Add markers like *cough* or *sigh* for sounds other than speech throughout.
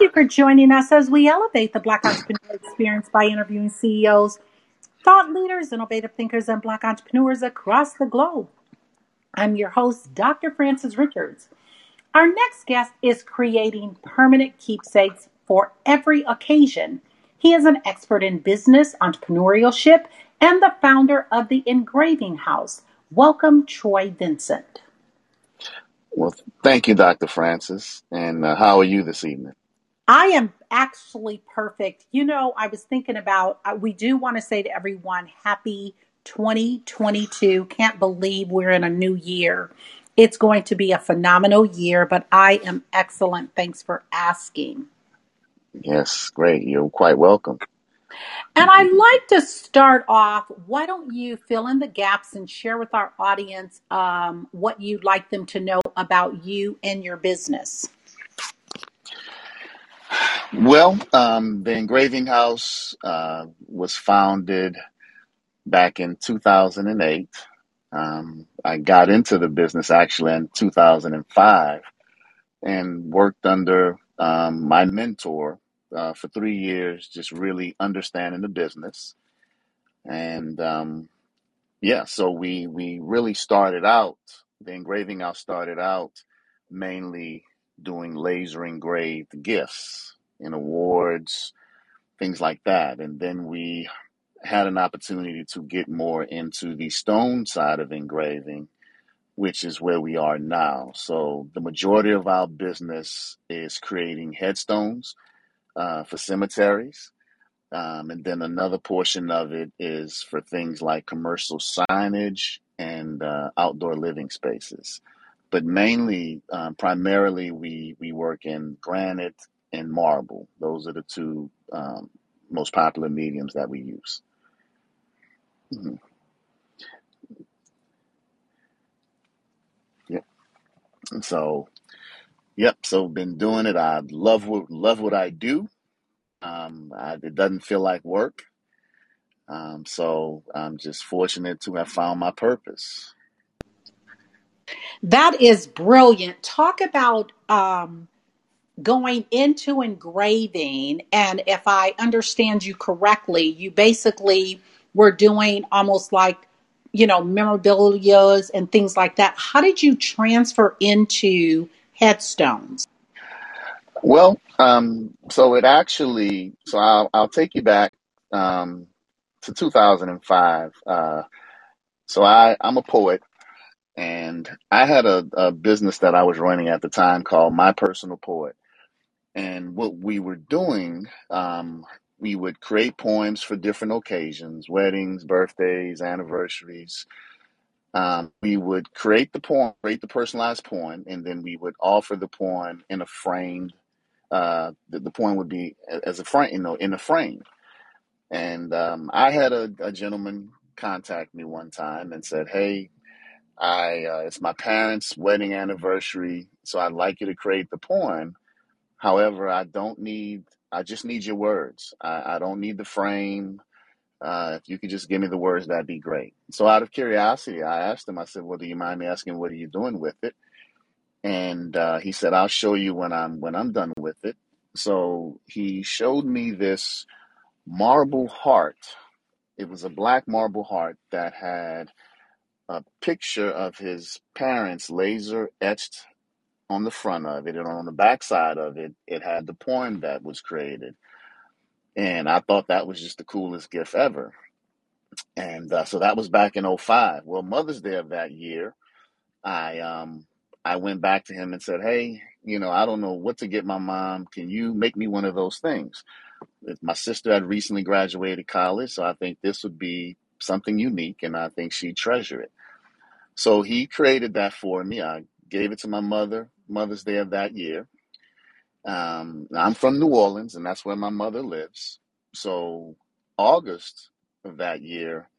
Thank you for joining us as we elevate the Black entrepreneur experience by interviewing CEOs, thought leaders, innovative thinkers, and Black entrepreneurs across the globe. I'm your host, Dr. Francis Richards. Our next guest is creating permanent keepsakes for every occasion. He is an expert in business, entrepreneurship, and the founder of the Engraving House. Welcome, Troy Vincent. Well, thank you, Dr. Francis. And uh, how are you this evening? I am actually perfect. You know, I was thinking about, uh, we do want to say to everyone, happy 2022. Can't believe we're in a new year. It's going to be a phenomenal year, but I am excellent. Thanks for asking. Yes, great. You're quite welcome. And I'd like to start off. Why don't you fill in the gaps and share with our audience um, what you'd like them to know about you and your business? Well, um, the Engraving House uh, was founded back in 2008. Um, I got into the business actually in 2005 and worked under um, my mentor uh, for three years, just really understanding the business. And um, yeah, so we we really started out the engraving house started out mainly doing laser engraved gifts and awards, things like that, and then we had an opportunity to get more into the stone side of engraving, which is where we are now. So the majority of our business is creating headstones uh, for cemeteries. Um, and then another portion of it is for things like commercial signage and uh, outdoor living spaces. But mainly, um, primarily, we, we work in granite and marble. Those are the two um, most popular mediums that we use. Mhm. Yep. And so, yep. So been doing it. I love what love what I do. Um, I, it doesn't feel like work. Um, so I'm just fortunate to have found my purpose. That is brilliant. Talk about um, going into engraving. And if I understand you correctly, you basically were doing almost like, you know, memorabilias and things like that. How did you transfer into headstones? Well, um, so it actually, so I'll, I'll take you back um, to 2005. Uh, so I, I'm a poet, and I had a, a business that I was running at the time called My Personal Poet. And what we were doing, um, we would create poems for different occasions, weddings, birthdays, anniversaries. Um, we would create the poem, create the personalized poem, and then we would offer the poem in a framed. Uh, the, the poem would be as a frame, you know, in a frame. And um, I had a, a gentleman contact me one time and said, "Hey, I uh, it's my parents' wedding anniversary, so I'd like you to create the poem. However, I don't need. I just need your words. I, I don't need the frame. Uh, if you could just give me the words, that'd be great." So, out of curiosity, I asked him. I said, "Well, do you mind me asking what are you doing with it?" And uh, he said, "I'll show you when I'm when I'm done with it." So he showed me this marble heart. It was a black marble heart that had a picture of his parents laser etched on the front of it, and on the back side of it, it had the poem that was created. And I thought that was just the coolest gift ever. And uh, so that was back in '05. Well, Mother's Day of that year, I um I went back to him and said, "Hey, you know, I don't know what to get my mom. Can you make me one of those things?" My sister had recently graduated college, so I think this would be something unique, and I think she'd treasure it. So he created that for me. I gave it to my mother Mother's Day of that year. Um, I'm from New Orleans, and that's where my mother lives. So August of that year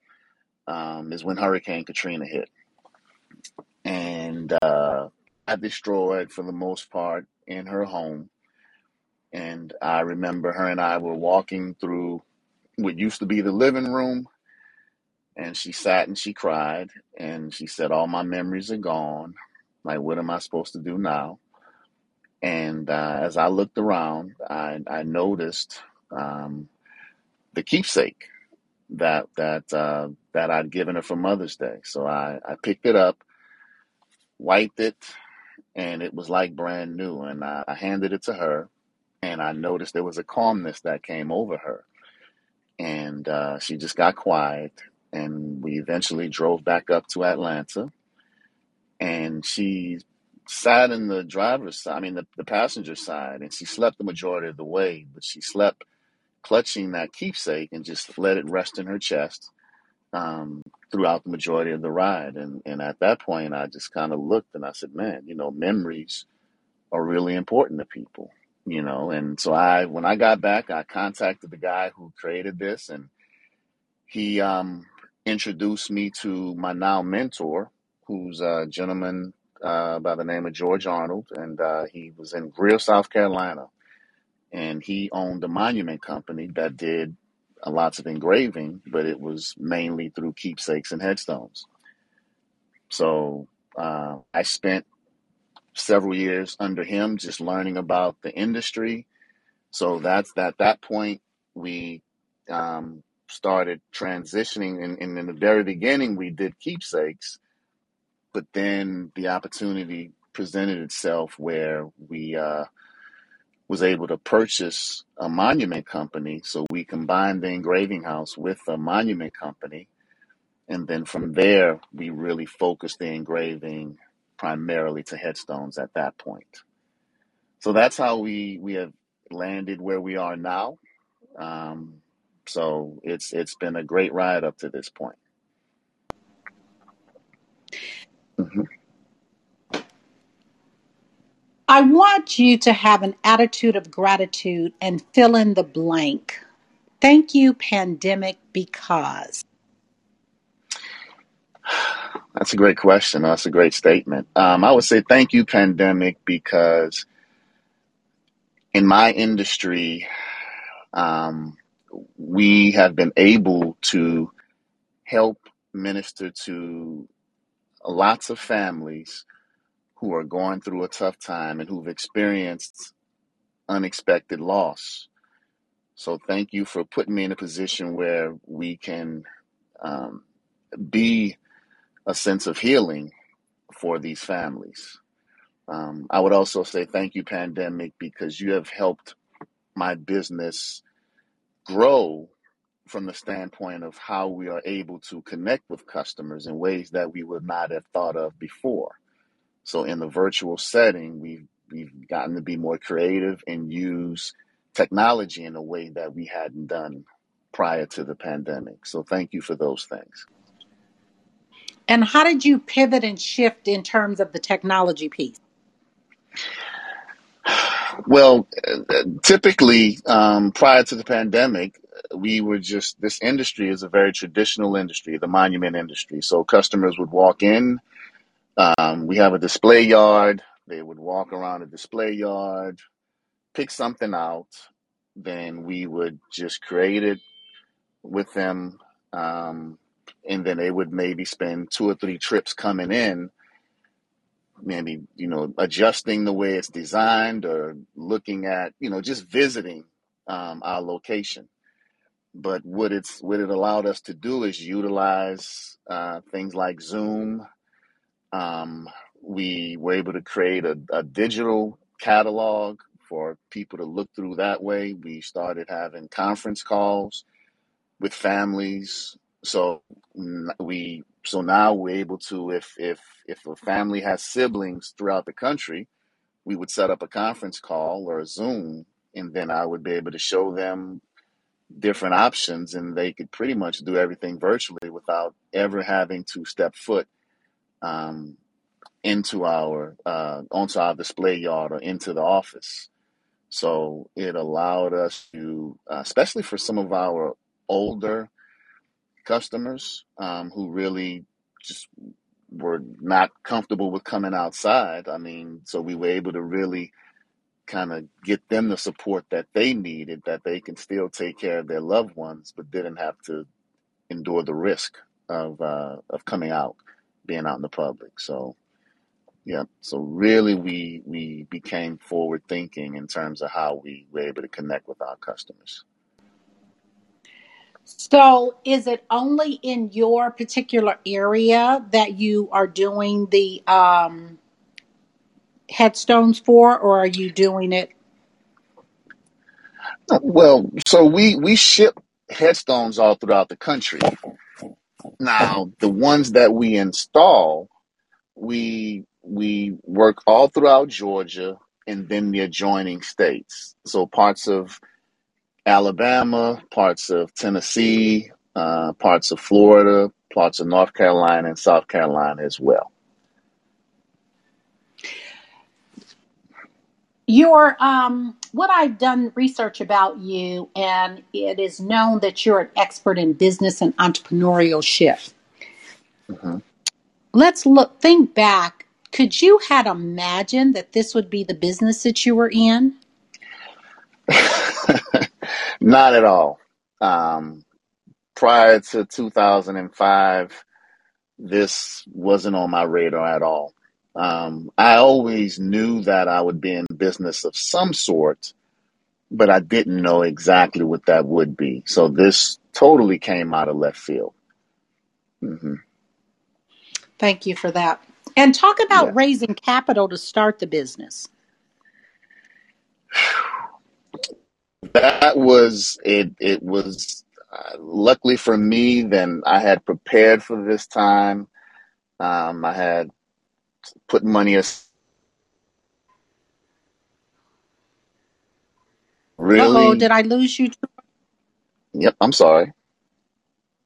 um, is when Hurricane Katrina hit, and uh, I destroyed for the most part in her home. And I remember her and I were walking through what used to be the living room, and she sat and she cried, and she said, "All my memories are gone. Like, what am I supposed to do now?" And uh, as I looked around, I, I noticed um, the keepsake that that uh, that I'd given her for Mother's Day. So I, I picked it up, wiped it, and it was like brand new. And I, I handed it to her, and I noticed there was a calmness that came over her. And uh, she just got quiet. And we eventually drove back up to Atlanta. And she sat in the driver's side, I mean, the, the passenger side, and she slept the majority of the way, but she slept clutching that keepsake and just let it rest in her chest um, throughout the majority of the ride. And, and at that point, I just kind of looked and I said, man, you know, memories are really important to people, you know. And so I, when I got back, I contacted the guy who created this, and he um, introduced me to my now mentor, who's a gentleman uh, by the name of George Arnold, and uh, he was in Greer, South Carolina, and he owned a monument company that did lots of engraving, but it was mainly through keepsakes and headstones. So uh, I spent several years under him, just learning about the industry. So that's at that point we um, started transitioning. And, and in the very beginning, we did keepsakes, but then the opportunity presented itself where we uh, was able to purchase a monument company. So we combined the engraving house with a monument company. And then from there, we really focused the engraving primarily to headstones at that point. So that's how we we have landed where we are now. Um, so it's it's been a great ride up to this point. Mhm. I want you to have an attitude of gratitude and fill in the blank. Thank you, pandemic, because. *sighs* That's a great question. That's a great statement. Um, I would say thank you, pandemic, because in my industry, um, we have been able to help minister to lots of families who are going through a tough time and who've experienced unexpected loss. So thank you for putting me in a position where we can um, be a sense of healing for these families. Um, I would also say thank you, pandemic, because you have helped my business grow from the standpoint of how we are able to connect with customers in ways that we would not have thought of before. So in the virtual setting, we've we've gotten to be more creative and use technology in a way that we hadn't done prior to the pandemic. So thank you for those things. And how did you pivot and shift in terms of the technology piece? Well, typically, um, prior to the pandemic, we were just this industry is a very traditional industry, the monument industry. So customers would walk in. Um, we have a display yard. They would walk around the display yard, pick something out. Then we would just create it with them, um, and then they would maybe spend two or three trips coming in maybe you know adjusting the way it's designed or looking at you know just visiting um, our location. But what it's what it allowed us to do is utilize uh, things like zoom. Um, we were able to create a, a digital catalog for people to look through that way. We started having conference calls with families. So we so now we're able to if if if a family has siblings throughout the country, we would set up a conference call or a Zoom, and then I would be able to show them different options, and they could pretty much do everything virtually without ever having to step foot um, into our uh, onto our display yard or into the office. So it allowed us to, uh, especially for some of our older customers um, who really just were not comfortable with coming outside. I mean, so we were able to really kind of get them the support that they needed, that they can still take care of their loved ones, but didn't have to endure the risk of uh, of coming out, being out in the public. So Yeah. So really, we we became forward thinking in terms of how we were able to connect with our customers. So, is it only in your particular area that you are doing the um, headstones for, or are you doing it? Well, so we we ship headstones all throughout the country. Now, the ones that we install, we we work all throughout Georgia and then the adjoining states. So parts of Alabama, parts of Tennessee, uh, parts of Florida, parts of North Carolina, and South Carolina as well. Your um, what I've done research about you, and it is known that you're an expert in business and entrepreneurship. hmm Let's look think back. Could you had imagined that this would be the business that you were in? *laughs* Not at all. Um, prior to 2005, this wasn't on my radar at all. Um, I always knew that I would be in business of some sort, but I didn't know exactly what that would be. So this totally came out of left field. hmm Thank you for that. And talk Yeah. about raising capital to start the business. *sighs* *sighs* That was it. It was uh, luckily for me. Then I had prepared for this time. Um, I had put money as Uh oh, really. did I lose you? Yep. I'm sorry.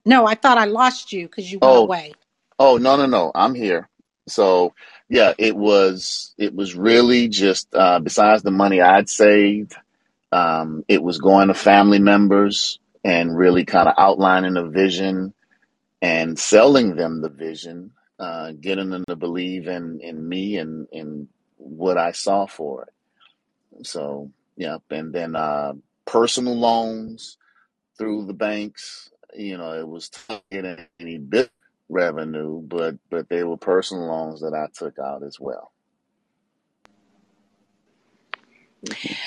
No, I thought I lost you because you went Oh, away. oh no, no, no. I'm here. So yeah, it was. It was really just uh, besides the money I'd saved. Um, it was going to family members and really kind of outlining a vision and selling them the vision, uh, getting them to believe in in me and in what I saw for it. So, yep. and then uh, personal loans through the banks. You know, it was tough getting any big revenue, but but they were personal loans that I took out as well.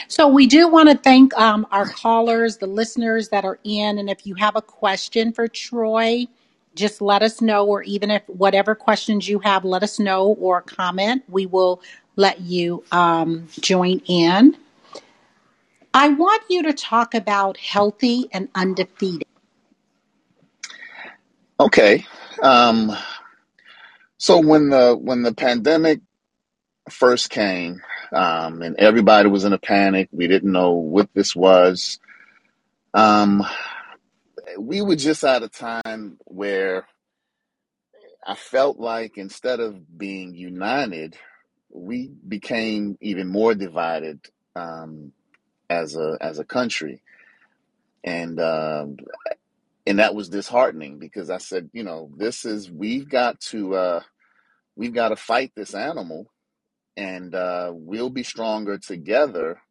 So we do want to thank um, our callers, the listeners that are in, and if you have a question for Troy, just let us know, or even if whatever questions you have, let us know or comment. We will let you um, join in. I want you to talk about healthy and undefeated. Okay. Um, so when the when the pandemic first came, um, and everybody was in a panic, we didn't know what this was. Um, we were just at a time where I felt like instead of being united, we became even more divided um, as a as a country, and uh, and that was disheartening because I said, you know, this is we've got to uh, we've got to fight this animal, and uh, we'll be stronger together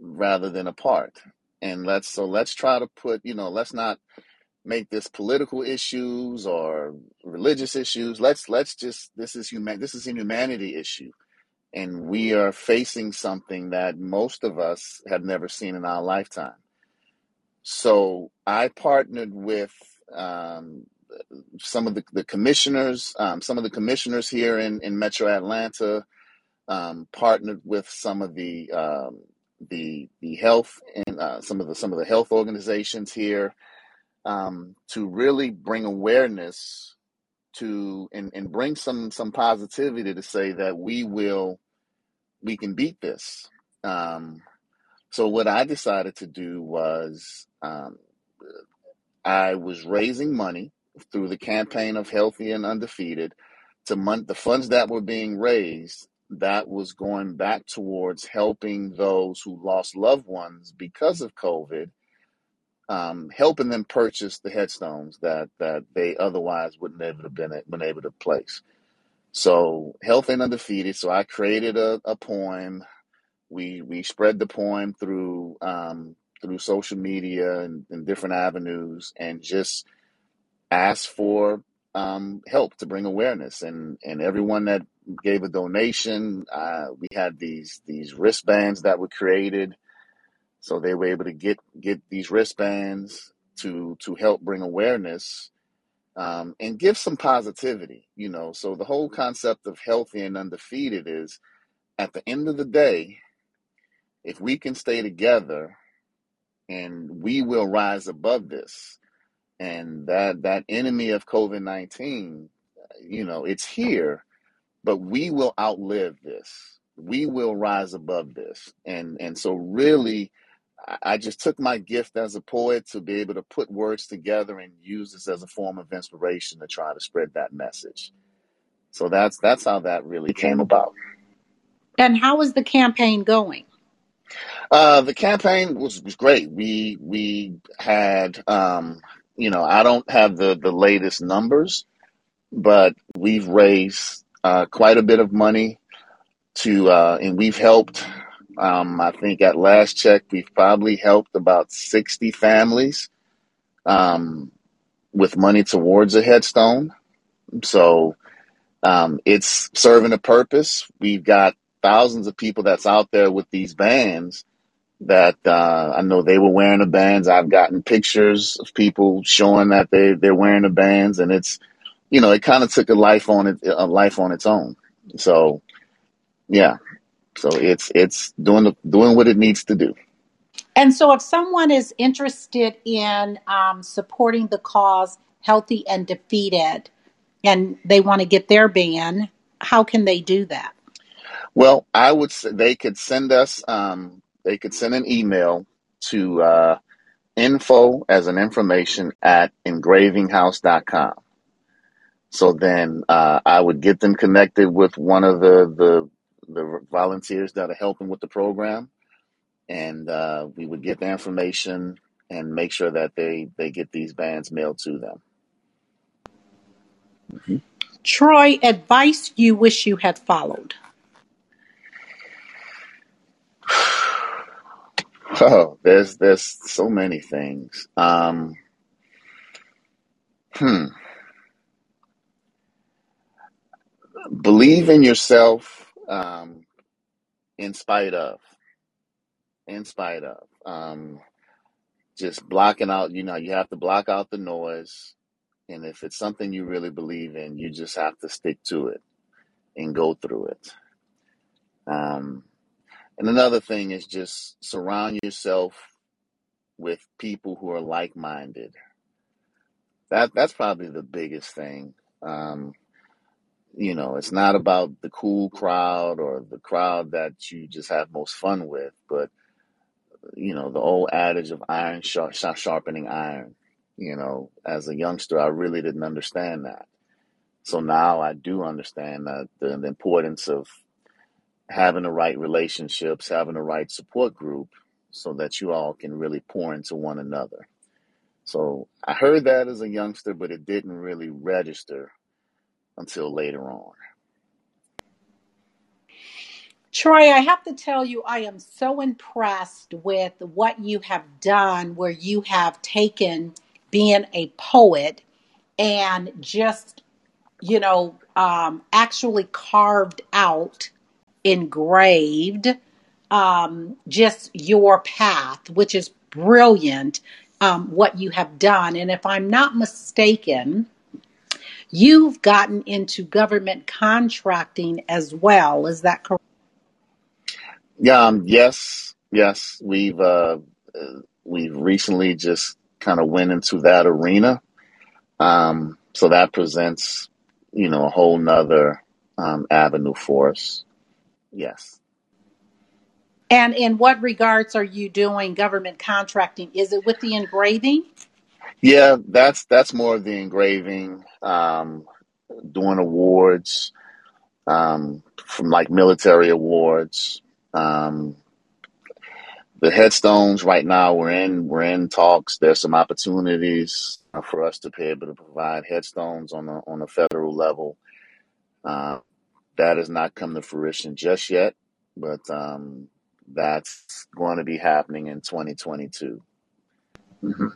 rather than apart. And let's so let's try to put, you know, let's not make this political issues or religious issues. Let's let's just this is human this is a humanity issue and we are facing something that most of us have never seen in our lifetime. So I partnered with um, some of the, the commissioners, um, some of the commissioners here in, in Metro Atlanta, um, partnered with some of the um, the the health and uh, some of the some of the health organizations here um, to really bring awareness to and, and bring some some positivity to say that we will we can beat this. Um, so what I decided to do was um, I was raising money through the campaign of Healthy and Undefeated to mon- the funds that were being raised that was going back towards helping those who lost loved ones because of COVID, um, helping them purchase the headstones that that they otherwise wouldn't have been been able to place. So Healthy and Undefeated. So I created a, a poem we we spread the poem through um, through social media and, and different avenues, and just asked for um, help to bring awareness. And and everyone that gave a donation. Uh, we had these these wristbands that were created, so they were able to get get these wristbands to to help bring awareness um, and give some positivity. You know, so the whole concept of healthy and undefeated is at the end of the day, if we can stay together and we will rise above this and that that enemy of covid-19 you know it's here but we will outlive this we will rise above this and and so really i I just took my gift as a poet to be able to put words together and use this as a form of inspiration to try to spread that message so that's that's how that really came about And how is the campaign going? Uh, the campaign was, was great. We we had um, you know I don't have the the latest numbers, but we've raised uh, quite a bit of money to uh, and we've helped. Um, I think at last check we've probably helped about sixty families um, with money towards a headstone. So um, it's serving a purpose. We've got thousands of people that's out there with these bands that uh, I know they were wearing the bands. I've gotten pictures of people showing that they they're wearing the bands, and it's you know it kind of took a life on it a life on its own. So yeah, so it's it's doing the, doing what it needs to do. And so, if someone is interested in um, supporting the cause Healthy and Undefeated and they want to get their band, how can they do that? Well, I would say they could send us um, they could send an email to uh, info as an information at engravinghouse.com. So then uh, I would get them connected with one of the, the the volunteers that are helping with the program, and uh, we would get the information and make sure that they they get these bands mailed to them. Mhm. Troy, advice you wish you had followed. Oh, there's there's so many things. Um, hmm. Believe in yourself, um, in spite of, in spite of. Um, just blocking out. You know, you have to block out the noise, and if it's something you really believe in, you just have to stick to it and go through it. Um, and another thing is just surround yourself with people who are like-minded. That that's probably the biggest thing. Um, you know, it's not about the cool crowd or the crowd that you just have most fun with, but you know, the old adage of iron sharp, sharpening iron. You know, as a youngster, I really didn't understand that. So now I do understand that the, the importance of having the right relationships, having the right support group, so that you all can really pour into one another. So I heard that as a youngster, but it didn't really register until later on. Troy, I have to tell you, I am so impressed with what you have done, where you have taken being a poet and just, you know, um, actually carved out, engraved, um, just your path, which is brilliant, um, what you have done. And if I'm not mistaken, you've gotten into government contracting as well. Is that correct? Yeah, um, yes, yes, we've uh, we've recently just kind of went into that arena. Um, so that presents, you know, a whole nother um, avenue for us. Yes. And in what regards are you doing government contracting? Is it with the engraving? Yeah, that's that's more of the engraving, um, doing awards, um, from like military awards. Um, the headstones right now we're in we're in talks. There's some opportunities for us to be able to provide headstones on a on a federal level. Uh, that has not come to fruition just yet, but um, that's going to be happening in 2022. Mhm.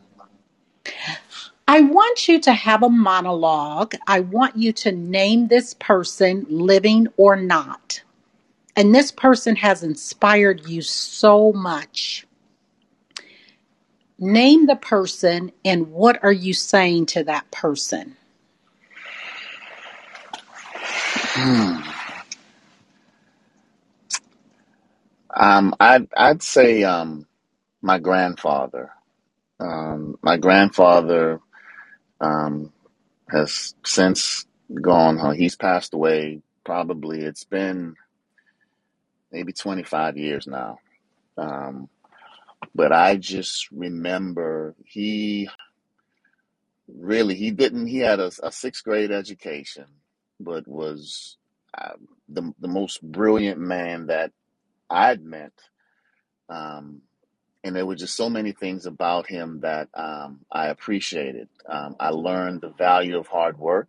I want you to have a monologue. I want you to name this person, living or not. And this person has inspired you so much. Name the person and what are you saying to that person? Hmm. Um, I'd I'd say um, my grandfather. Um, my grandfather um, has since gone. He's passed away. Probably it's been maybe 25 years now. Um, but I just remember he really he didn't. He had a, a sixth grade education, but was uh, the the most brilliant man that I'd met. Um, and there were just so many things about him that um, I appreciated. Um, I learned the value of hard work.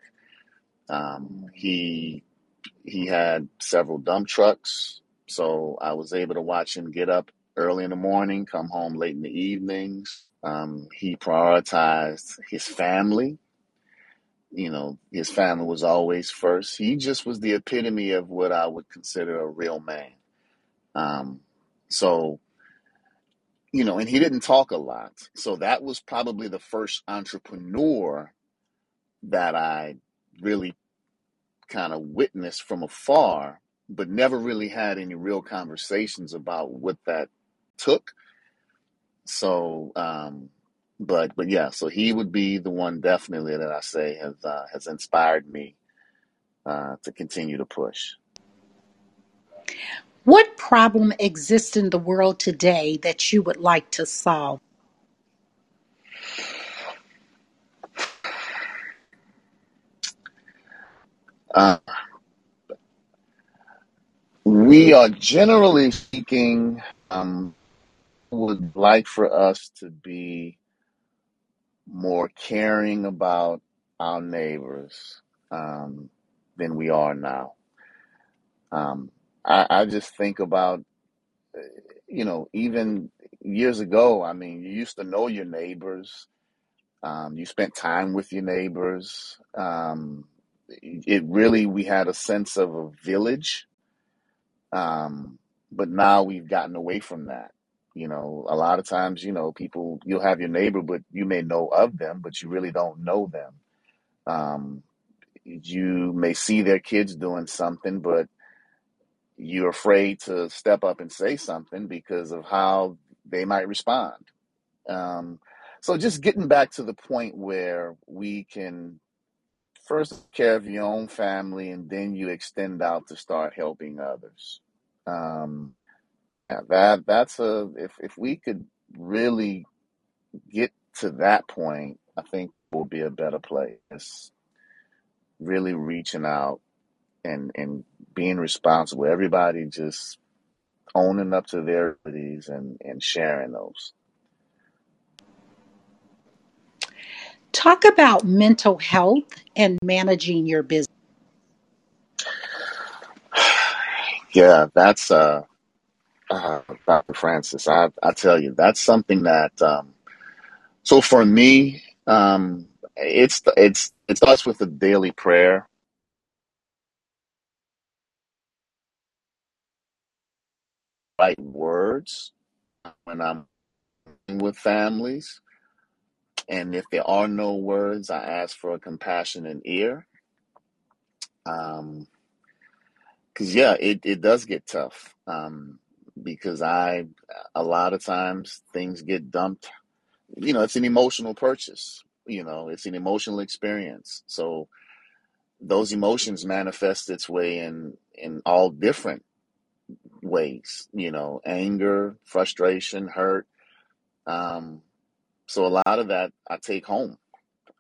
Um, he he had several dump trucks, so I was able to watch him get up early in the morning, come home late in the evenings. Um, he prioritized his family. You know, his family was always first. He just was the epitome of what I would consider a real man. Um, so you know, and he didn't talk a lot. So that was probably the first entrepreneur that I really kind of witnessed from afar, but never really had any real conversations about what that took. So, um, but but yeah, so he would be the one definitely that I say has uh, has inspired me uh, to continue to push. What problem exists in the world today that you would like to solve? Uh, we are generally speaking um, would like for us to be more caring about our neighbors um, than we are now. Um, I, I just think about, you know, even years ago, I mean, you used to know your neighbors, um, you spent time with your neighbors. Um, it really, we had a sense of a village, um, but now we've gotten away from that. You know, a lot of times, you know, people, you'll have your neighbor, but you may know of them, but you really don't know them. Um, you may see their kids doing something, but you're afraid to step up and say something because of how they might respond. Um, so just getting back to the point where we can first care of your own family and then you extend out to start helping others. Um, yeah, that that's a if if we could really get to that point, I think we'll be a better place. Really reaching out and and being responsible. Everybody just owning up to their abilities and and sharing those. Talk about mental health and managing your business. *sighs* Yeah, that's uh, uh Dr. Francis. I I tell you, that's something that um so for me, um it's it's it starts with the daily prayer, right words when I'm with families. And if there are no words, I ask for a compassionate ear. Um, cause yeah, it, it does get tough. Um, because I, a lot of times things get dumped. You know, it's an emotional purchase. You know, it's an emotional experience. So those emotions manifest its way in, in all different ways, you know, anger, frustration, hurt. Um, so a lot of that I take home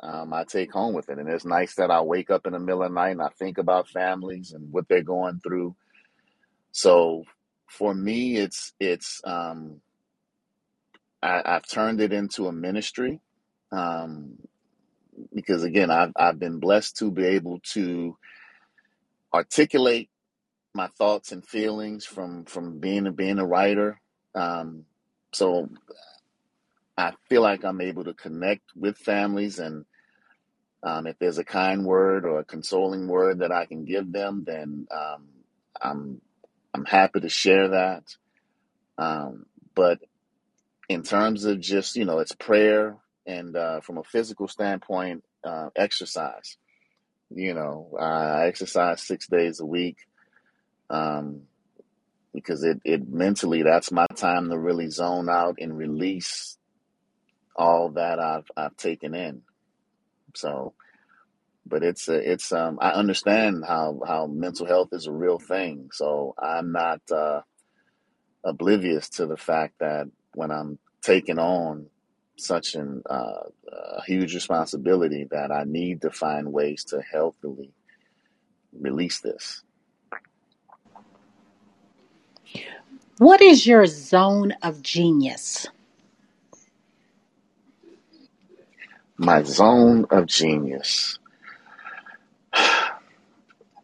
um, I take home with it. And it's nice that I wake up in the middle of the night and I think about families and what they're going through. So for me, it's it's um, I, I've turned it into a ministry um, because again, I've I've been blessed to be able to articulate my thoughts and feelings from from being a being a writer. Um, so I feel like I'm able to connect with families and Um, if there's a kind word or a consoling word that I can give them, then um, I'm I'm happy to share that. Um, but in terms of just you know, it's prayer and uh, from a physical standpoint, uh, exercise. You know, I exercise six days a week um, because it it mentally that's my time to really zone out and release all that I've I've taken in. So but it's a, it's um I understand how how mental health is a real thing. So I'm not uh, oblivious to the fact that when I'm taking on such an uh, a huge responsibility, that I need to find ways to healthily release this. What is your zone of genius? My zone of genius.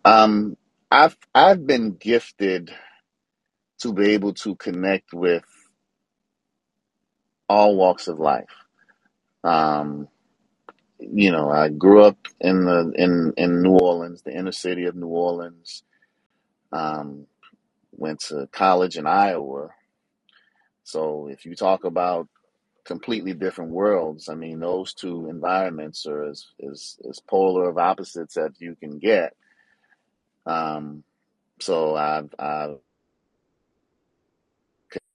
Um, I've I've been gifted to be able to connect with all walks of life. Um, you know, I grew up in the in in New Orleans, the inner city of New Orleans. Um, went to college in Iowa. So if you talk about completely different worlds, I mean, those two environments are as as, as polar of opposites that you can get. Um, so I've I've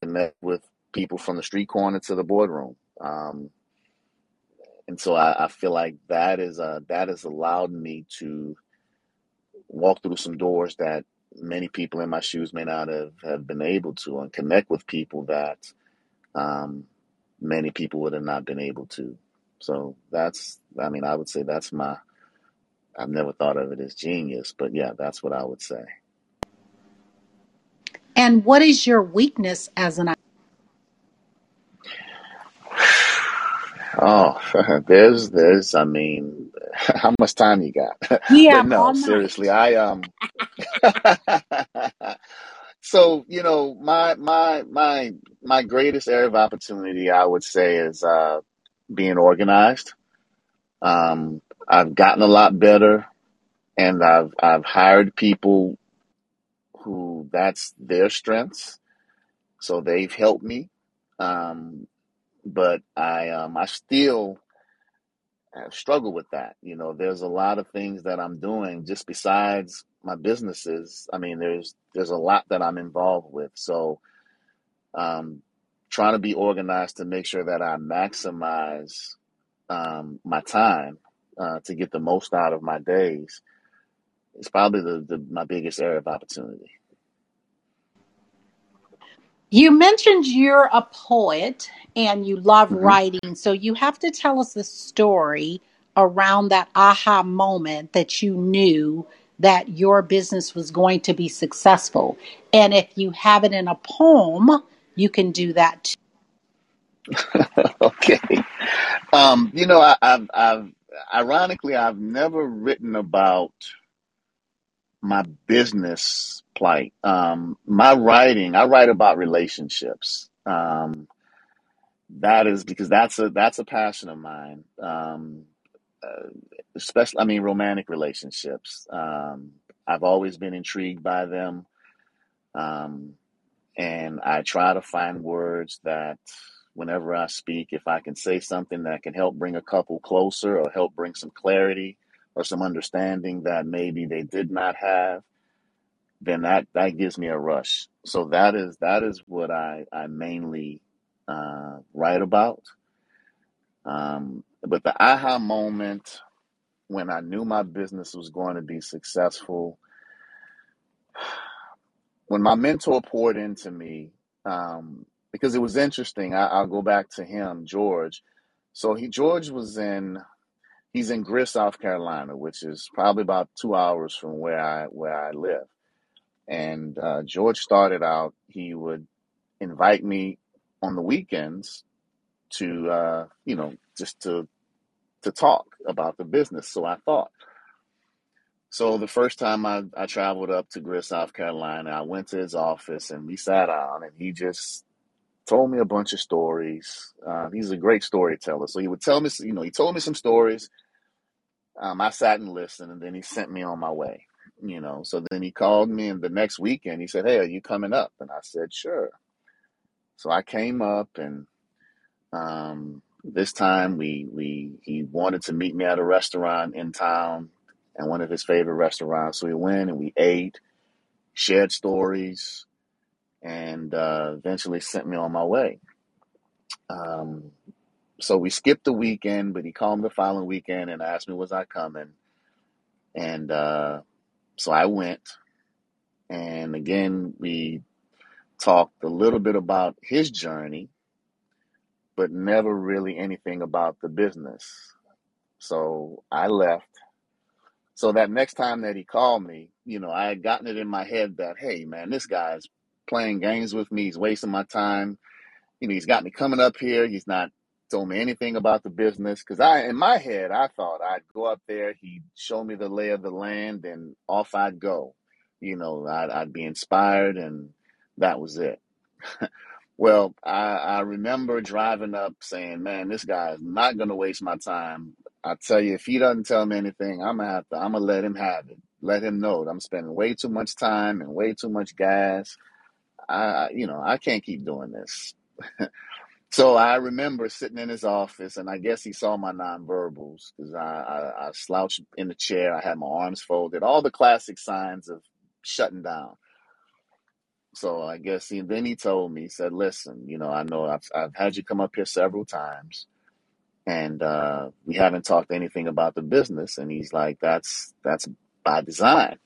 connected with people from the street corner to the boardroom. Um, and so I, I feel like that is uh, that has allowed me to walk through some doors that many people in my shoes may not have, have been able to and connect with people that um, many people would have not been able to. So that's, I mean, I would say that's my, I've never thought of it as genius, but yeah, that's what I would say. And what is your weakness as an *sighs* Oh, *laughs* there's, there's, I mean, *laughs* how much time you got? We *laughs* but no, seriously, I, um, so, you know, my, my, my, my greatest area of opportunity, I would say is, uh, being organized. Um, I've gotten a lot better and I've, I've hired people who that's their strengths. So they've helped me. Um, but I, um, I still have struggled with that. You know, there's a lot of things that I'm doing just besides my businesses. I mean, there's, there's a lot that I'm involved with. So, um, trying to be organized to make sure that I maximize, um, my time, uh, to get the most out of my days is probably the, the my biggest area of opportunity. You mentioned you're a poet and you love hmm writing. So you have to tell us the story around that aha moment that you knew that your business was going to be successful. And if you have it in a poem, you can do that too. *laughs* okay. Um, you know, I, I've, I've, ironically, I've never written about my business plight. Um, my writing, I write about relationships. Um, that is because that's a that's a passion of mine. Um, uh, especially, I mean, romantic relationships. Um, I've always been intrigued by them. Um, and I try to find words that whenever I speak, if I can say something that can help bring a couple closer or help bring some clarity or some understanding that maybe they did not have, then that that gives me a rush. So that is that is what I I mainly uh, write about. Um, but the aha moment when I knew my business was going to be successful *sighs* when my mentor poured into me, um, because it was interesting. I, I'll go back to him, George. So he George was in he's in Greer, South Carolina, which is probably about two hours from where I where I live. And uh, George started out. He would invite me on the weekends to uh, you know just to to talk about the business. So I thought. So the first time I, I traveled up to Greer, South Carolina, I went to his office and we sat down and he just told me a bunch of stories. Uh, he's a great storyteller. So he would tell me, you know, he told me some stories Um, I sat and listened, and then he sent me on my way. You know, so then he called me, and the next weekend he said, "Hey, are you coming up?" And I said, "Sure." So I came up, and um, this time we we he wanted to meet me at a restaurant in town, and one of his favorite restaurants. So we went and we ate, shared stories, and uh, eventually sent me on my way. Um, so we skipped the weekend, but he called me the following weekend and asked me was I coming, and uh, so I went. And again, we talked a little bit about his journey, but never really anything about the business. So I left. So that next time that he called me, you know, I had gotten it in my head that, hey, man, this guy's playing games with me. He's wasting my time. You know, he's got me coming up here. He's not told me anything about the business because I, in my head, I thought I'd go up there, he'd show me the lay of the land, and off I'd go. You know, I'd, I'd be inspired, and that was it. *laughs* Well, I, I remember driving up saying, "Man, this guy is not going to waste my time." I tell you, if he doesn't tell me anything, I'm gonna have to. I'm gonna let him have it. Let him know that I'm spending way too much time and way too much gas. I, you know, I can't keep doing this. *laughs* So I remember sitting in his office, and I guess he saw my nonverbals because I, I, I slouched in the chair. I had my arms folded, all the classic signs of shutting down. So I guess he then he told me, he said, "Listen, you know, I know I've I've had you come up here several times, and uh, we haven't talked anything about the business." And he's like, "That's that's by design."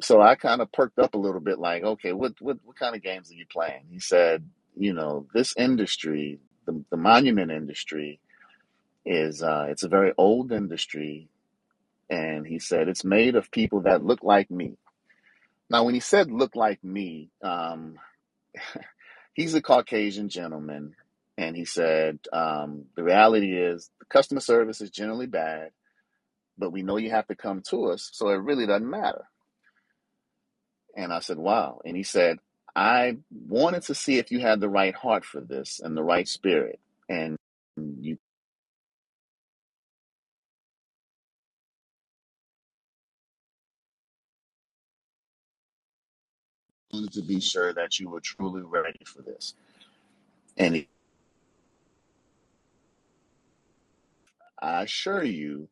So I kind of perked up a little bit, like, "Okay, what what what kind of games are you playing?" He said, "You know, this industry, the the monument industry, is uh, it's a very old industry." And he said, "It's made of people that look like me." Now, when he said "look like me," um, *laughs* he's a Caucasian gentleman, and he said um, the reality is the customer service is generally bad, but we know you have to come to us, so it really doesn't matter. And I said, wow. And he said, I wanted to see if you had the right heart for this and the right spirit, and you wanted to be sure that you were truly ready for this. And I assure you,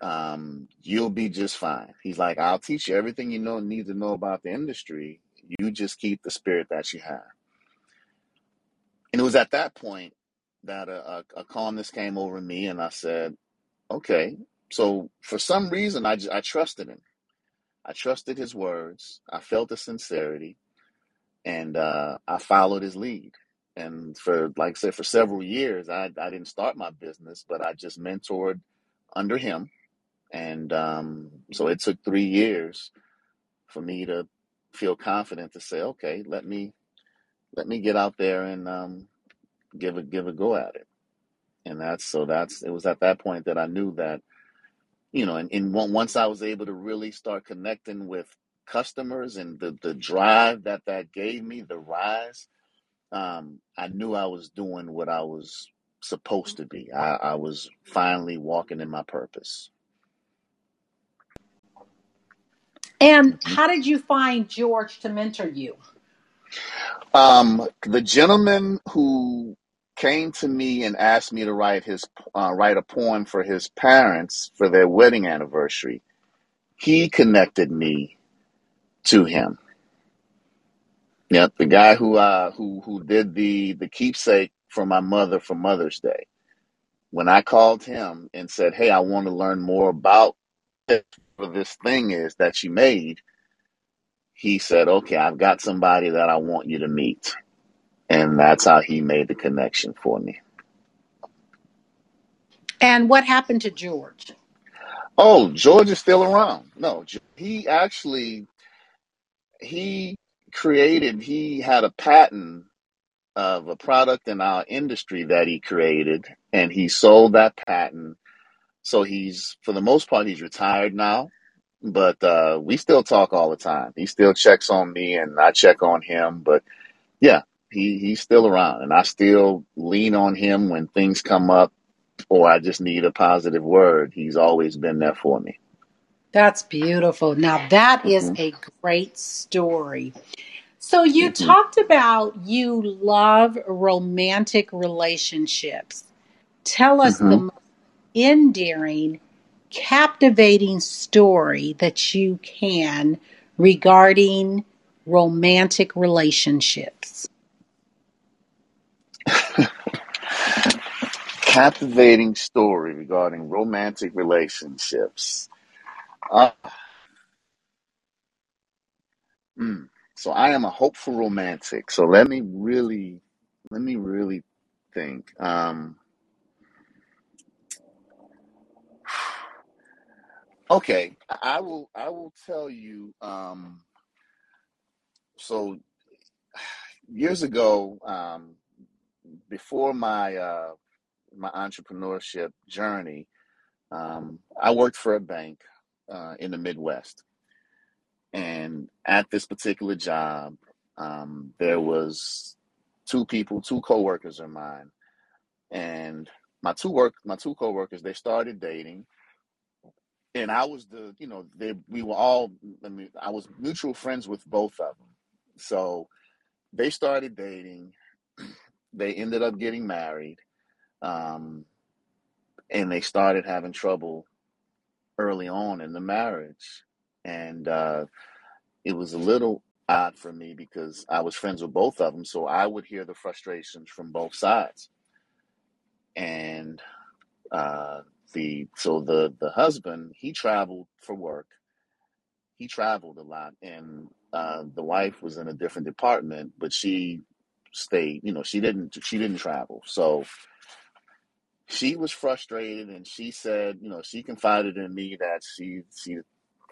um, you'll be just fine. He's like, I'll teach you everything you know need to know about the industry. You just keep the spirit that you have. And it was at that point that a, a, a calmness came over me, and I said, okay. So for some reason, I trusted him. I trusted his words. I felt the sincerity, and uh, I followed his lead. And for, like I said, for several years, I, I didn't start my business, but I just mentored under him. And um, so it took three years for me to feel confident to say, okay, let me let me get out there and um, give a give a go at it. And that's so that's it was at that point that I knew that you know, and, and once I was able to really start connecting with customers and the the drive that that gave me, the rise, um, I knew I was doing what I was supposed to be. I, I was finally walking in my purpose. And Mhm. how did you find George to mentor you? Um, the gentleman who came to me and asked me to write his uh, write a poem for his parents for their wedding anniversary, he connected me to him. Yep, the guy who uh who who did the the keepsake for my mother for Mother's Day. When I called him and said, "Hey, I want to learn more about this thing is that she made," he said, "Okay, I've got somebody that I want you to meet," and that's how he made the connection for me. And what happened to George? Oh, George is still around. No, he actually he created. He had a patent of a product in our industry that he created, and he sold that patent. So he's, for the most part, he's retired now, but uh, we still talk all the time. He still checks on me, and I check on him. But yeah, he he's still around, and I still lean on him when things come up. or I just need a positive word, he's always been there for me. That's beautiful. Now, that is hmm a great story. So, you hmm talked about you love romantic relationships. Tell us hmm the most endearing, captivating story that you can regarding romantic relationships. *laughs* Captivating story regarding romantic relationships. Uh, mm. So I am a hopeful romantic. So let me really, let me really think. Um, okay, I will. I will tell you. Um, so years ago, um, before my uh, my entrepreneurship journey, um, I worked for a bank uh, in the Midwest, and at this particular job, um, there was two people, two coworkers of mine, and my two work my two coworkers they started dating, and I was the you know they we were all I mean I was mutual friends with both of them, so they started dating, *clears throat* they ended up getting married. Um, and they started having trouble early on in the marriage. And uh, it was a little odd for me because I was friends with both of them. So I would hear the frustrations from both sides. And uh, the so the the husband he traveled for work. He traveled a lot, and uh, the wife was in a different department, but she stayed. You know, she didn't she didn't travel. So she was frustrated and she said, you know, she confided in me that she she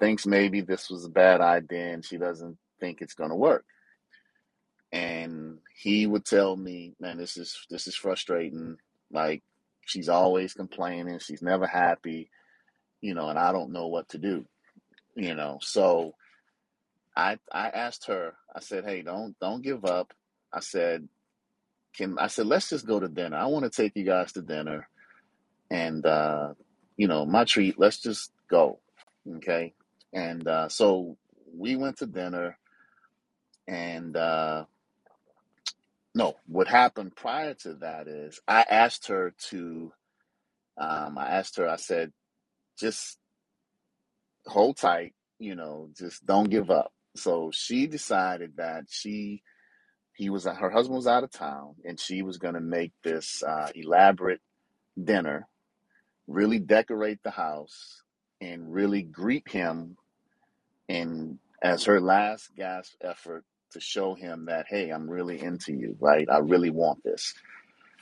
thinks maybe this was a bad idea and she doesn't think it's going to work. And he would tell me, man, this is this is frustrating. Like she's always complaining, she's never happy, you know, and I don't know what to do, you know. So I I asked her, I said, "Hey, don't don't give up." I said, "Can I said let's just go to dinner. I want to take you guys to dinner." and uh, you know, my treat. Let's just go, okay? And uh, so we went to dinner, and uh, no, what happened prior to that is I asked her to. Um, I asked her. I said, just hold tight. You know, just don't give up. So she decided that she he was her husband was out of town, and she was going to make this uh, elaborate dinner, really decorate the house, and really greet him and as her last gasp effort to show him that hey i'm really into you right? I really want this.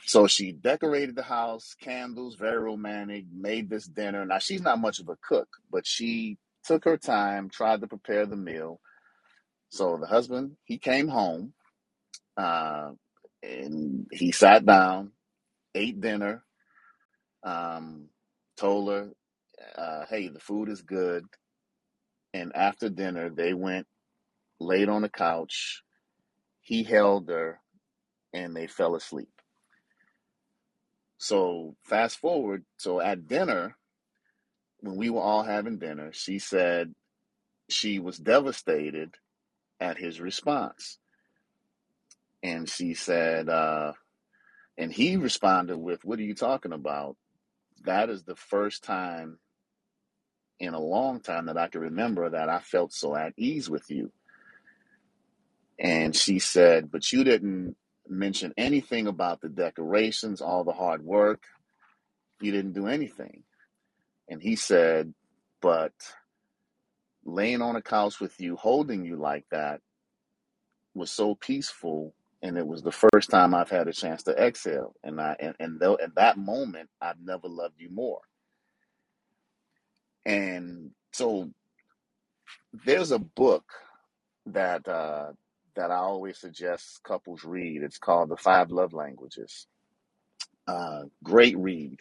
So she decorated the house candles very romantic made this dinner. Now she's not much of a cook but she took her time tried to prepare the meal. So the husband he came home uh, and he sat down ate dinner um, told her uh, hey the food is good. And after dinner they went laid on the couch He held her and they fell asleep. So fast forward, so at dinner, when we were all having dinner, she said she was devastated at his response. And she said, uh, and he responded with, What are you talking about? That is the first time in a long time that I can remember that I felt so at ease with you. And she said, But you didn't mention anything about the decorations, all the hard work. You didn't do anything. And he said, But laying on a couch with you, holding you like that was so peaceful. And it was the first time I've had a chance to exhale. And I and, and though at that moment I've never loved you more. And so there's a book that uh that I always suggest couples read. It's called The Five Love Languages. Uh great read.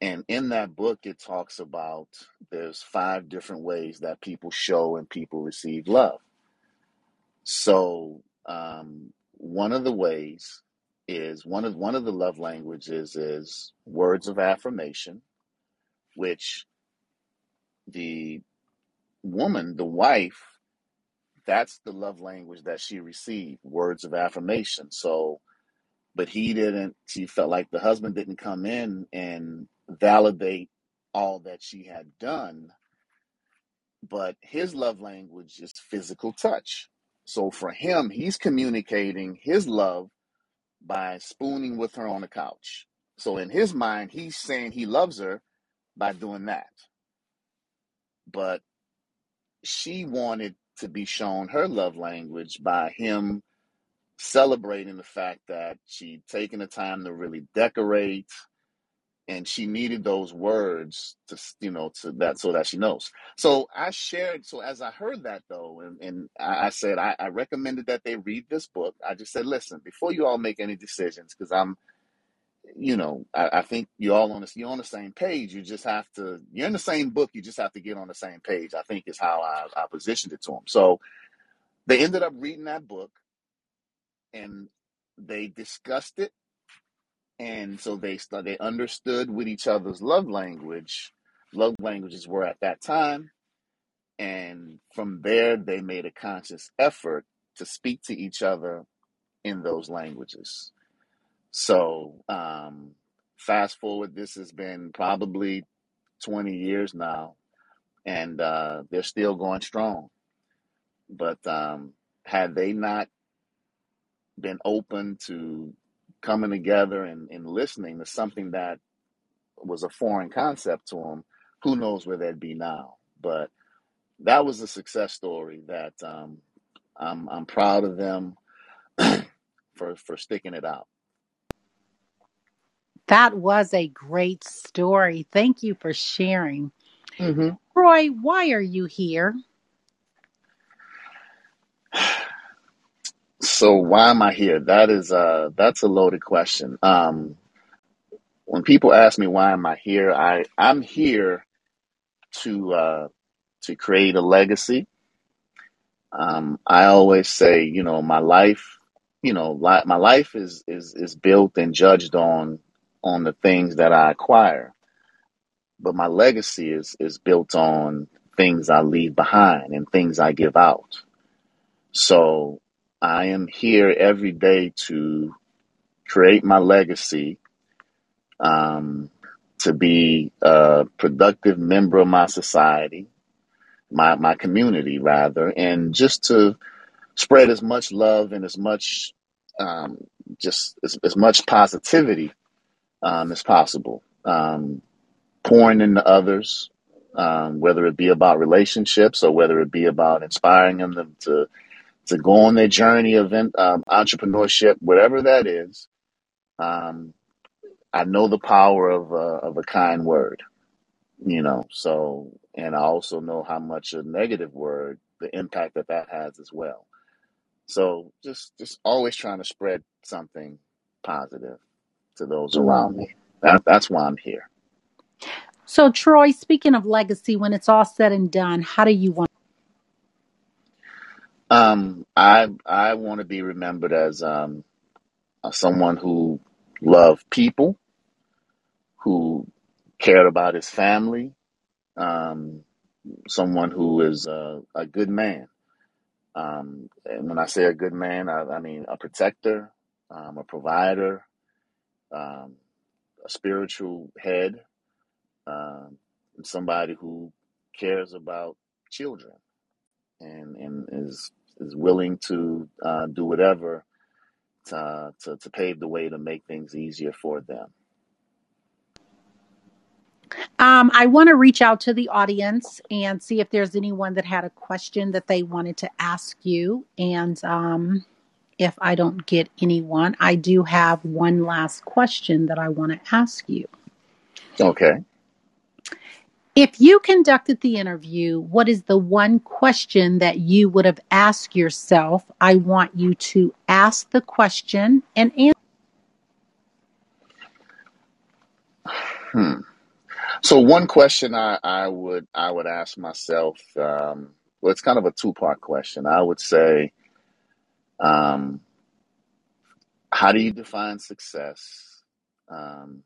And in that book it talks about there's five different ways that people show and people receive love So, um, one of the ways is one of one of the love languages is words of affirmation, which the woman, the wife, that's the love language that she received, words of affirmation. So, but he didn't, she felt like the husband didn't come in and validate all that she had done, but his love language is physical touch. So for him, he's communicating his love by spooning with her on the couch. So in his mind, he's saying he loves her by doing that. But she wanted to be shown her love language by him celebrating the fact that she'd taken the time to really decorate and she needed those words to you know to that so that she knows. So i shared so as i heard that though and, and i I said I, I recommended that they read this book. I just said listen before you all make any decisions because i'm you know I, I think you all on this you're on the same page. You just have to you're in the same book you just have to get on the same page i think is how i, I positioned it to them so they ended up reading that book and they discussed it and so they st- they understood what each other's love language love languages were at that time and from there they made a conscious effort to speak to each other in those languages so um fast forward this has been probably 20 years now and uh they're still going strong but um had they not been open to coming together and, and listening to something that was a foreign concept to them, who knows where they'd be now. But that was a success story that um, I'm, I'm proud of them *clears throat* for, for sticking it out. That was a great story. Thank you for sharing. hmm Troy, why are you here? So why am I here? That is uh that's a loaded question. Um, when people ask me why am I here, I I'm here to uh, to create a legacy Um, I always say, you know, my life, you know, li- my life is is is built and judged on on the things that I acquire, but my legacy is is built on things I leave behind and things I give out. So I am here every day to create my legacy, um, to be a productive member of my society, my my community rather, and just to spread as much love and as much um, just as, as much positivity um, as possible. Um, pouring into others um, whether it be about relationships or whether it be about inspiring them to to go on their journey of um, entrepreneurship whatever that is um, I know the power of a, of a kind word you know so and I also know how much a negative word the impact that that has as well. So just just always trying to spread something positive to those around me. That, that's why I'm here. So, Troy, speaking of legacy, when it's all said and done, how do you want? Um, I I want to be remembered as um, uh, someone who loved people, who cared about his family, um, someone who is uh, a good man. Um, and when I say a good man, I, I mean a protector, um, a provider, um, a spiritual head, um, somebody who cares about children and and is is willing to uh, do whatever to, to to pave the way to make things easier for them. Um, I want to reach out to the audience and see if there's anyone that had a question that they wanted to ask you. And um, if I don't get anyone, I do have one last question that I want to ask you. Okay. If you conducted the interview, what is the one question that you would have asked yourself? I want you to ask the question and answer. Hmm. So one question I, I would I would ask myself, um, well, it's kind of a two part question. I would say, um, how do you define success? Um,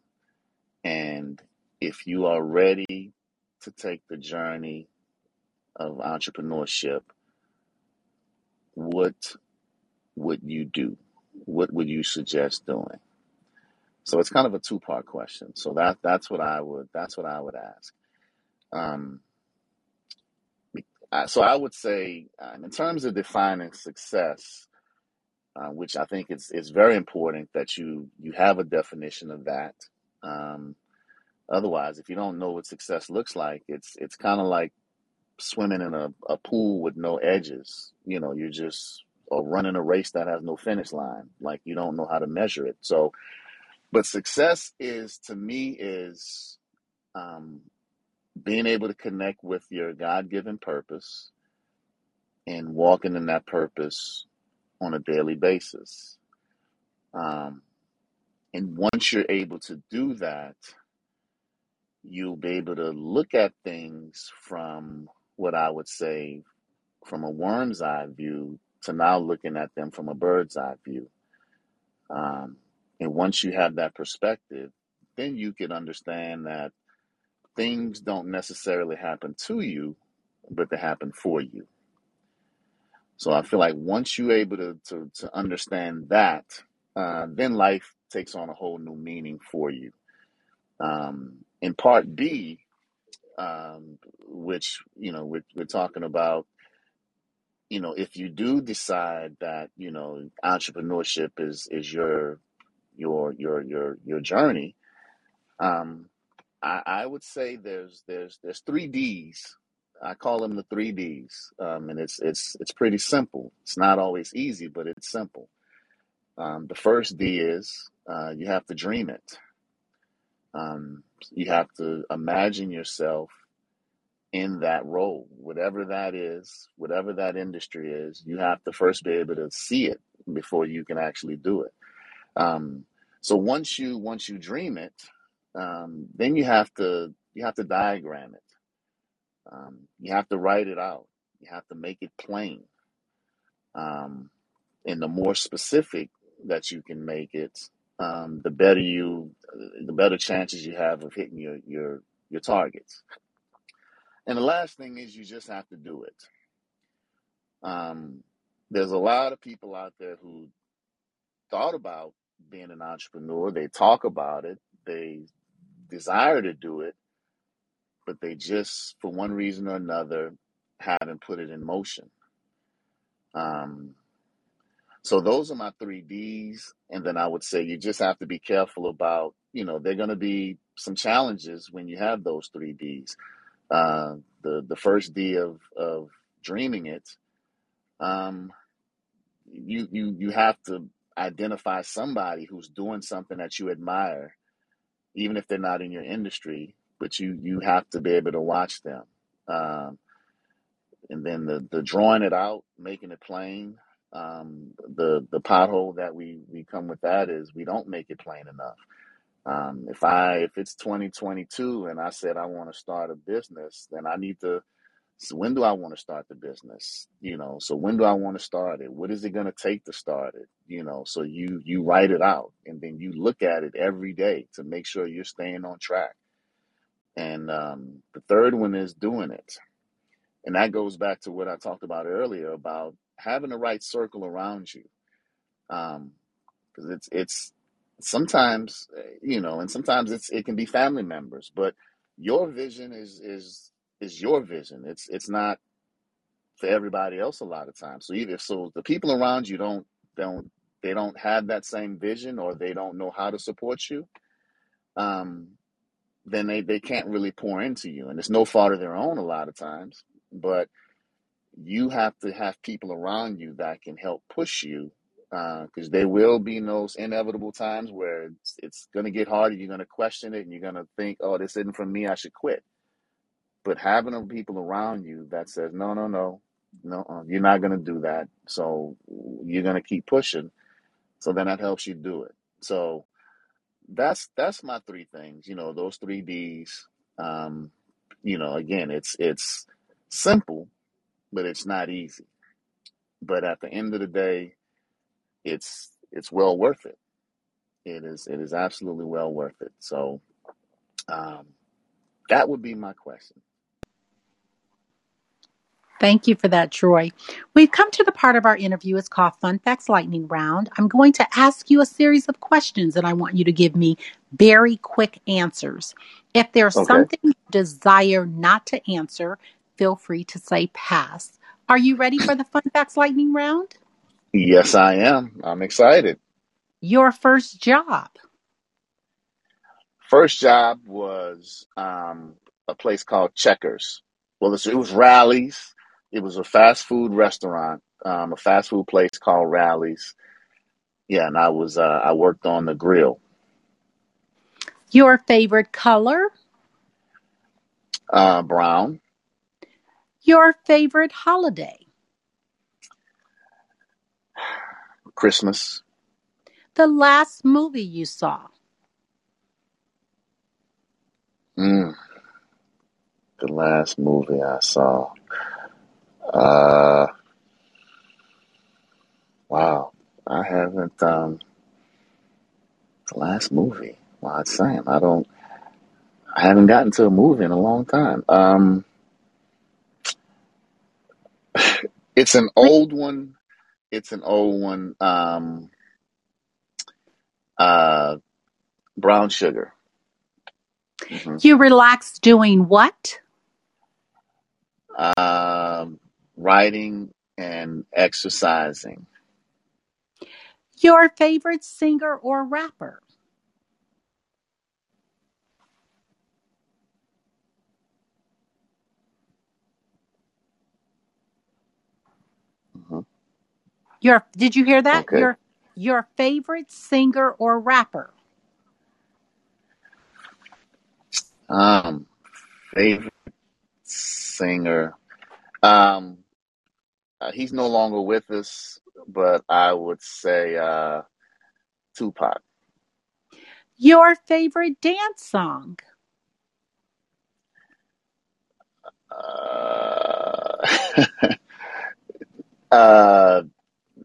and if you are ready to take the journey of entrepreneurship, what would you do? What would you suggest doing? So it's kind of a two part question. So that that's what I would that's what I would ask. Um, uh, so I would say, um, in terms of defining success, uh, which I think is is very important that you you have a definition of that. Um, otherwise, if you don't know what success looks like, it's it's kind of like swimming in a, a pool with no edges. You know, you're just or running a race that has no finish line. Like you don't know how to measure it. So, but success is to me is um, being able to connect with your God given purpose and walking in that purpose on a daily basis. Um, and once you're able to do that, you'll be able to look at things from what I would say from a worm's eye view to now looking at them from a bird's eye view. Um, and once you have that perspective, then you can understand that things don't necessarily happen to you, but they happen for you. So I feel like once you're able to to, to understand that, uh, then life takes on a whole new meaning for you. Um, in part B, um, which you know we're, we're talking about, you know, if you do decide that you know entrepreneurship is is your your your your your journey, um, I, I would say there's there's there's three D's. I call them the three D's, um, and it's it's it's pretty simple. It's not always easy, but it's simple. Um, the first D is uh, you have to dream it. Um, you have to imagine yourself in that role, whatever that is, whatever that industry is. You have to first be able to see it before you can actually do it. Um, so once you once you dream it, um, then you have to you have to diagram it. Um, you have to write it out. You have to make it plain. Um, and the more specific that you can make it, um, the better you, the better chances you have of hitting your your your targets. And the last thing is you just have to do it. Um, there's a lot of people out there who thought about being an entrepreneur. They talk about it. They desire to do it, but they just, for one reason or another, haven't put it in motion. Um, so those are my three D's. And then I would say you just have to be careful about, you know, there are going to be some challenges when you have those three D's. Uh, the the first D of of dreaming it, um, you you you have to identify somebody who's doing something that you admire, even if they're not in your industry. But you you have to be able to watch them. Um, and then the the drawing it out, making it plain. Um, the the pothole that we we come with that is we don't make it plain enough. Um, if I if it's 2022 and I said I want to start a business, then I need to. So when do I want to start the business? You know, so when do I want to start it? What is it going to take to start it? You know, so you you write it out and then you look at it every day to make sure you're staying on track. And um, the third one is doing it. And that goes back to what I talked about earlier about having the right circle around you. Um, because it's it's sometimes uh, you know, and sometimes it's it can be family members, but your vision is is is your vision. It's it's not for everybody else a lot of times. So either so the people around you don't don't they don't have that same vision or they don't know how to support you, um, then they, they can't really pour into you. And it's no fault of their own a lot of times. But you have to have people around you that can help push you because there will be those inevitable times where it's, it's going to get harder. You're going to question it and you're going to think, oh, this isn't for me. I should quit. But having people around you that says, no, no, no, no, uh, you're not going to do that. So you're going to keep pushing. So then that helps you do it. So that's that's my three things. You know, those three D's. Um, you know, again, it's it's simple, but it's not easy. But at the end of the day, it's it's well worth it. It is it is absolutely well worth it. So um, that would be my question. Thank you for that, Troy. We've come to the part of our interview. It's called Fun Facts Lightning Round. I'm going to ask you a series of questions and I want you to give me very quick answers. If there's Okay. something you desire not to answer, feel free to say pass. Are you ready for the Fun Facts Lightning Round? Yes, I am. I'm excited. Your first job. First job was um, a place called Checkers. Well, it was Rally's. It was a fast food restaurant, um, a fast food place called Rally's. Yeah, and I was uh, I worked on the grill. Your favorite color. Uh, brown, Your favorite holiday. Christmas, The last movie you saw. mm, the last movie I saw. Uh, wow, I haven't. Um, the last movie. Wow, it's saying I don't. I haven't gotten to a movie in a long time. Um, *sighs* it's an old one. It's an old one. Um, uh, brown sugar. hmm You relax doing what? Um, writing and exercising. Your favorite singer or rapper? hmm Your did you hear that? Okay. Your your favorite singer or rapper? Um, favorite singer. Um, uh, he's no longer with us, but I would say uh, Tupac. Your favorite dance song? Uh, *laughs* uh,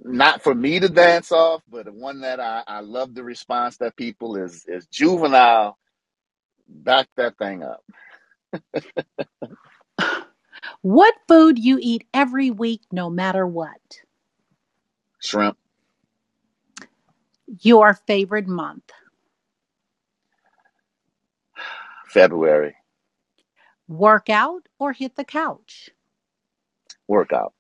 not for me to dance off, but the one that I, I love the response that people is is juvenile. Back that thing up. *laughs* What food you eat every week no matter what? Shrimp. Your favorite month? February. Workout or hit the couch? Workout.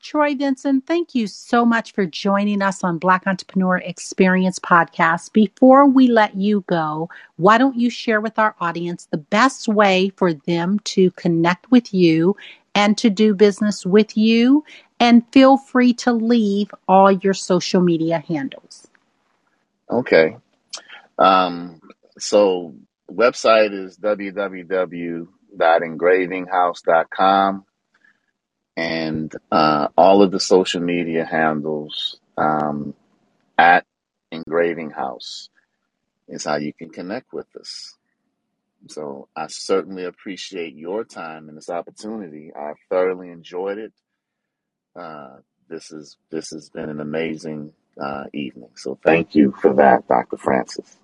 Troy Vincent, thank you so much for joining us on Black Entrepreneur Experience Podcast. Before we let you go, why don't you share with our audience the best way for them to connect with you and to do business with you? And feel free to leave all your social media handles. Okay. Um, so website is www.engravinghouse.com and uh, all of the social media handles um, at Engraving House is how you can connect with us. So I certainly appreciate your time and this opportunity. I thoroughly enjoyed it. Uh, this is this has been an amazing uh, evening. So thank you for that, Dr. Francis.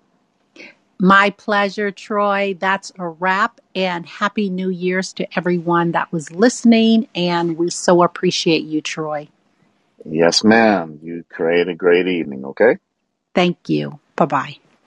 My pleasure, Troy. That's a wrap. And happy New Year's to everyone that was listening. And we so appreciate you, Troy. Yes, ma'am. You create a great evening. Okay. Thank you. Bye bye.